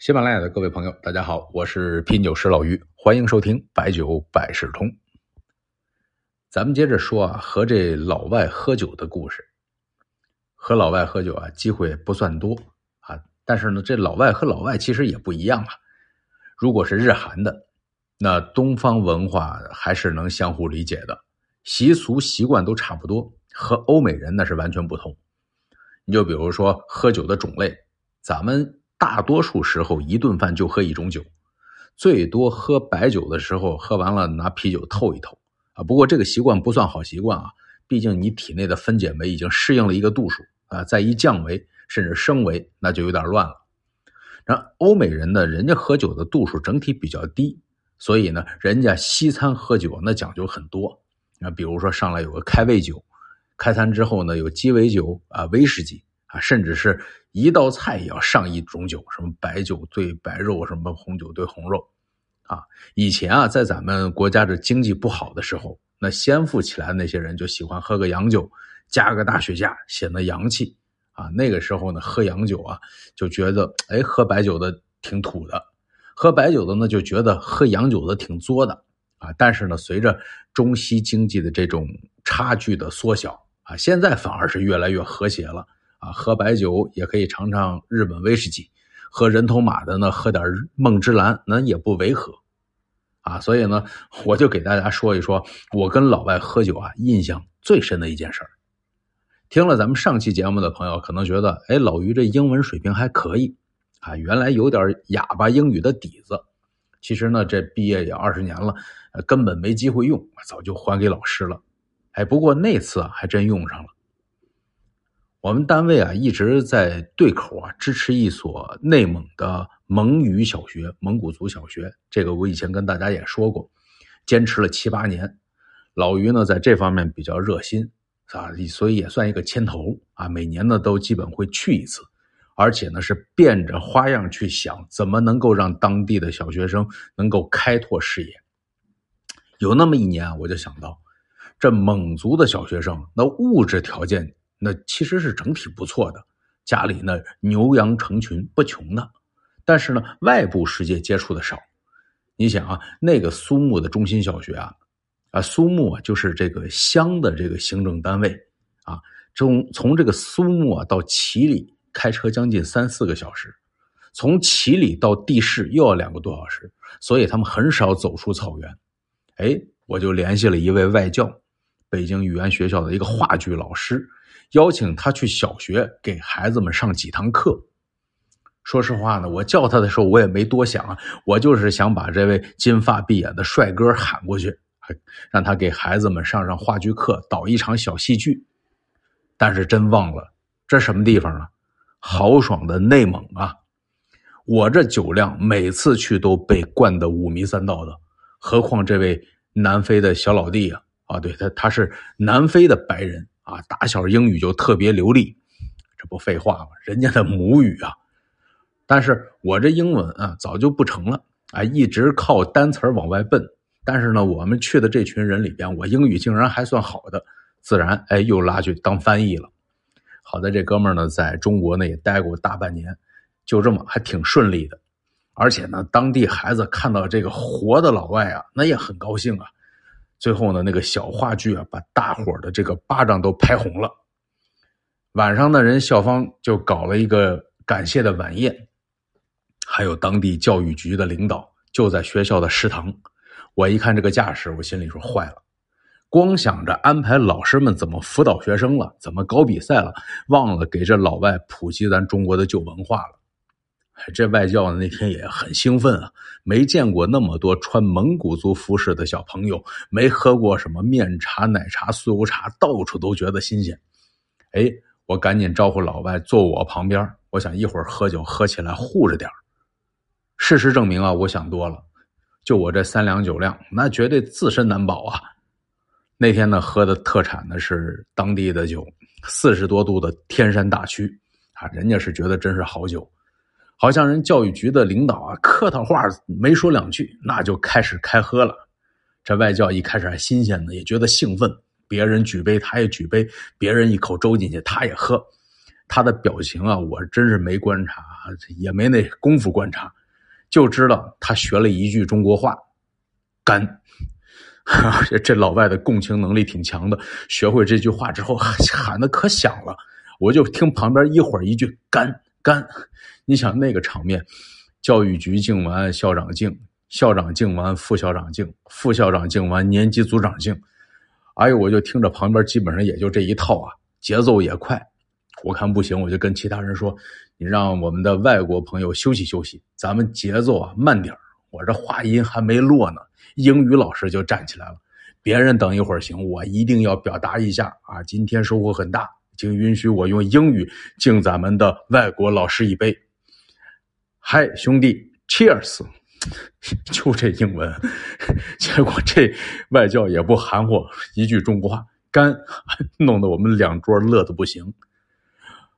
喜马拉雅的各位朋友，大家好，我是品酒师老于，欢迎收听白酒百事通。咱们接着说啊，和这老外喝酒的故事。和老外喝酒啊，机会不算多啊，但是呢，这老外和老外其实也不一样啊。如果是日韩的，那东方文化还是能相互理解的，习俗习惯都差不多，和欧美人那是完全不同。你就比如说喝酒的种类，咱们。大多数时候，一顿饭就喝一种酒，最多喝白酒的时候，喝完了拿啤酒透一透啊。不过这个习惯不算好习惯啊，毕竟你体内的分解酶已经适应了一个度数啊，再一降维甚至升维，那就有点乱了。然欧美人呢，人家喝酒的度数整体比较低，所以呢，人家西餐喝酒那讲究很多啊，比如说上来有个开胃酒，开餐之后呢有鸡尾酒啊、威士忌啊，甚至是。一道菜也要上一种酒，什么白酒兑白肉，什么红酒兑红肉，啊，以前啊，在咱们国家这经济不好的时候，那先富起来的那些人就喜欢喝个洋酒，加个大雪茄，显得洋气，啊，那个时候呢，喝洋酒啊，就觉得，哎，喝白酒的挺土的，喝白酒的呢，就觉得喝洋酒的挺作的，啊，但是呢，随着中西经济的这种差距的缩小，啊，现在反而是越来越和谐了。啊，喝白酒也可以尝尝日本威士忌，喝人头马的呢，喝点梦之蓝，那也不违和，啊，所以呢，我就给大家说一说，我跟老外喝酒啊，印象最深的一件事儿。听了咱们上期节目的朋友，可能觉得，哎，老于这英文水平还可以，啊，原来有点哑巴英语的底子。其实呢，这毕业也二十年了，根本没机会用，早就还给老师了。哎，不过那次啊，还真用上了。我们单位啊一直在对口啊支持一所内蒙的蒙语小学，蒙古族小学。这个我以前跟大家也说过，坚持了七八年。老于呢在这方面比较热心啊，所以也算一个牵头啊。每年呢都基本会去一次，而且呢是变着花样去想怎么能够让当地的小学生能够开拓视野。有那么一年，我就想到，这蒙族的小学生那物质条件。那其实是整体不错的，家里呢牛羊成群，不穷的，但是呢外部世界接触的少。你想啊，那个苏木的中心小学啊，啊苏木啊就是这个乡的这个行政单位啊，从从这个苏木啊到齐里开车将近三四个小时，从齐里到地市又要两个多小时，所以他们很少走出草原。哎，我就联系了一位外教，北京语言学校的一个话剧老师。邀请他去小学给孩子们上几堂课。说实话呢，我叫他的时候我也没多想啊，我就是想把这位金发碧眼的帅哥喊过去，让他给孩子们上上话剧课，导一场小戏剧。但是真忘了，这什么地方啊？豪爽的内蒙啊！我这酒量每次去都被灌得五迷三道的，何况这位南非的小老弟啊！啊，对他他是南非的白人。啊，打小英语就特别流利，这不废话吗？人家的母语啊。但是我这英文啊，早就不成了啊，一直靠单词往外奔。但是呢，我们去的这群人里边，我英语竟然还算好的，自然哎，又拉去当翻译了。好在这哥们呢，在中国呢也待过大半年，就这么还挺顺利的。而且呢，当地孩子看到这个活的老外啊，那也很高兴啊。最后呢，那个小话剧啊，把大伙的这个巴掌都拍红了。晚上呢，人校方就搞了一个感谢的晚宴，还有当地教育局的领导就在学校的食堂。我一看这个架势，我心里说坏了，光想着安排老师们怎么辅导学生了，怎么搞比赛了，忘了给这老外普及咱中国的旧文化了。这外教那天也很兴奋啊，没见过那么多穿蒙古族服饰的小朋友，没喝过什么面茶、奶茶、酥油茶，到处都觉得新鲜。哎，我赶紧招呼老外坐我旁边，我想一会儿喝酒喝起来护着点事实证明啊，我想多了，就我这三两酒量，那绝对自身难保啊。那天呢，喝的特产呢是当地的酒，四十多度的天山大曲啊，人家是觉得真是好酒。好像人教育局的领导啊，客套话没说两句，那就开始开喝了。这外教一开始还新鲜呢，也觉得兴奋。别人举杯，他也举杯；别人一口周进去，他也喝。他的表情啊，我真是没观察，也没那功夫观察，就知道他学了一句中国话，干。这 这老外的共情能力挺强的，学会这句话之后 喊的可响了，我就听旁边一会儿一句干干，你想那个场面，教育局敬完校长敬，校长敬完副校长敬，副校长敬完年级组长敬，哎呦，我就听着旁边基本上也就这一套啊，节奏也快，我看不行，我就跟其他人说，你让我们的外国朋友休息休息，咱们节奏啊慢点我这话音还没落呢。英语老师就站起来了，别人等一会儿行，我一定要表达一下啊！今天收获很大，请允许我用英语敬咱们的外国老师一杯。嗨，兄弟，Cheers！就这英文，结果这外教也不含糊，一句中国话，干，弄得我们两桌乐得不行。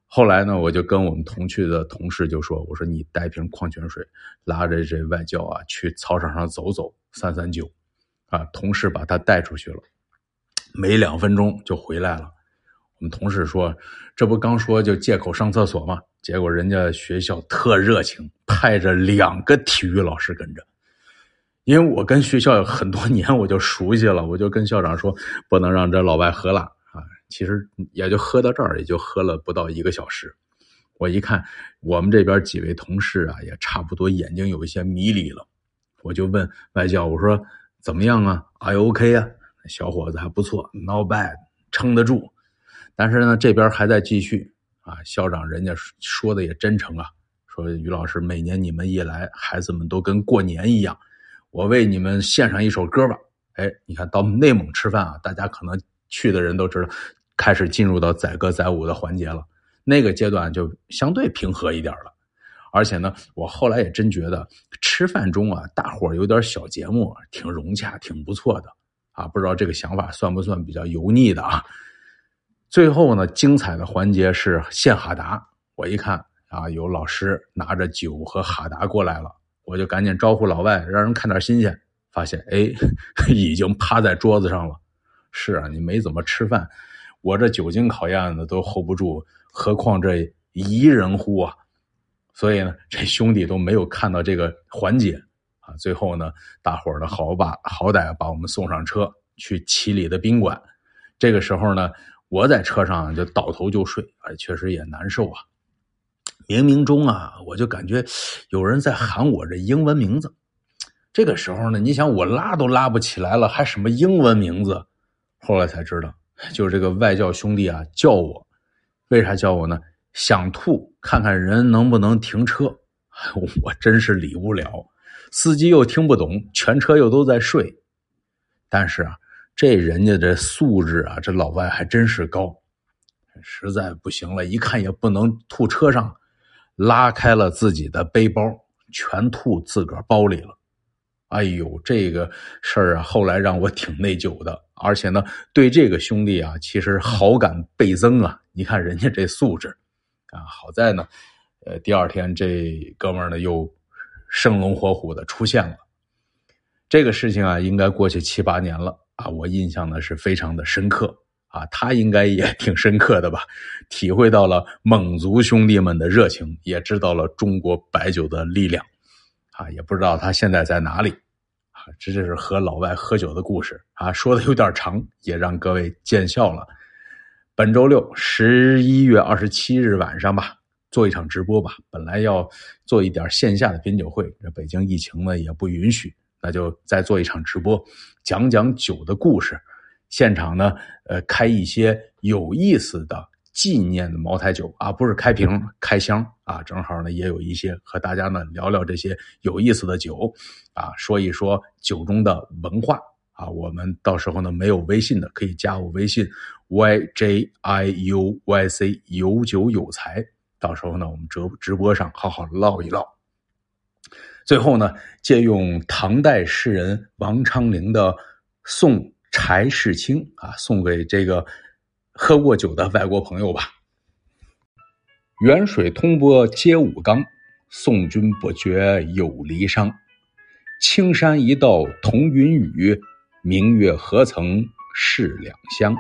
后来呢，我就跟我们同去的同事就说：“我说你带瓶矿泉水，拉着这外教啊去操场上走走，散散酒。”啊，同事把他带出去了，没两分钟就回来了。我们同事说：“这不刚说就借口上厕所吗？”结果人家学校特热情，派着两个体育老师跟着。因为我跟学校很多年，我就熟悉了，我就跟校长说：“不能让这老外喝了啊。”其实也就喝到这儿，也就喝了不到一个小时。我一看，我们这边几位同事啊，也差不多眼睛有一些迷离了。我就问外教：“我说怎么样啊？Are you OK 啊？”小伙子还不错，Not bad，撑得住。但是呢，这边还在继续啊。校长人家说的也真诚啊，说于老师，每年你们一来，孩子们都跟过年一样。我为你们献上一首歌吧。哎，你看到内蒙吃饭啊，大家可能去的人都知道。开始进入到载歌载舞的环节了，那个阶段就相对平和一点了。而且呢，我后来也真觉得吃饭中啊，大伙有点小节目，挺融洽，挺不错的啊。不知道这个想法算不算比较油腻的啊？最后呢，精彩的环节是献哈达。我一看啊，有老师拿着酒和哈达过来了，我就赶紧招呼老外，让人看点新鲜。发现哎，已经趴在桌子上了。是啊，你没怎么吃饭。我这酒精考验的都 hold 不住，何况这一人乎啊！所以呢，这兄弟都没有看到这个环节啊。最后呢，大伙儿呢好把好歹把我们送上车去七里的宾馆。这个时候呢，我在车上就倒头就睡，哎，确实也难受啊。冥冥中啊，我就感觉有人在喊我这英文名字。这个时候呢，你想我拉都拉不起来了，还什么英文名字？后来才知道。就是这个外教兄弟啊，叫我，为啥叫我呢？想吐，看看人能不能停车。我真是理不了，司机又听不懂，全车又都在睡。但是啊，这人家这素质啊，这老外还真是高。实在不行了，一看也不能吐车上，拉开了自己的背包，全吐自个儿包里了。哎呦，这个事儿啊，后来让我挺内疚的。而且呢，对这个兄弟啊，其实好感倍增啊！你看人家这素质，啊，好在呢，呃，第二天这哥们儿呢又生龙活虎的出现了。这个事情啊，应该过去七八年了啊，我印象呢是非常的深刻啊，他应该也挺深刻的吧？体会到了蒙族兄弟们的热情，也知道了中国白酒的力量，啊，也不知道他现在在哪里啊。这就是和老外喝酒的故事啊，说的有点长，也让各位见笑了。本周六十一月二十七日晚上吧，做一场直播吧。本来要做一点线下的品酒会，这北京疫情呢也不允许，那就再做一场直播，讲讲酒的故事。现场呢，呃，开一些有意思的。纪念的茅台酒啊，不是开瓶开箱啊，正好呢也有一些和大家呢聊聊这些有意思的酒，啊，说一说酒中的文化啊。我们到时候呢没有微信的可以加我微信 y j i u y c 有酒有才，到时候呢我们直直播上好好唠一唠。最后呢，借用唐代诗人王昌龄的《送柴世清》啊，送给这个。喝过酒的外国朋友吧。远水通波接武冈，送君不觉有离殇。青山一道同云雨，明月何曾是两乡。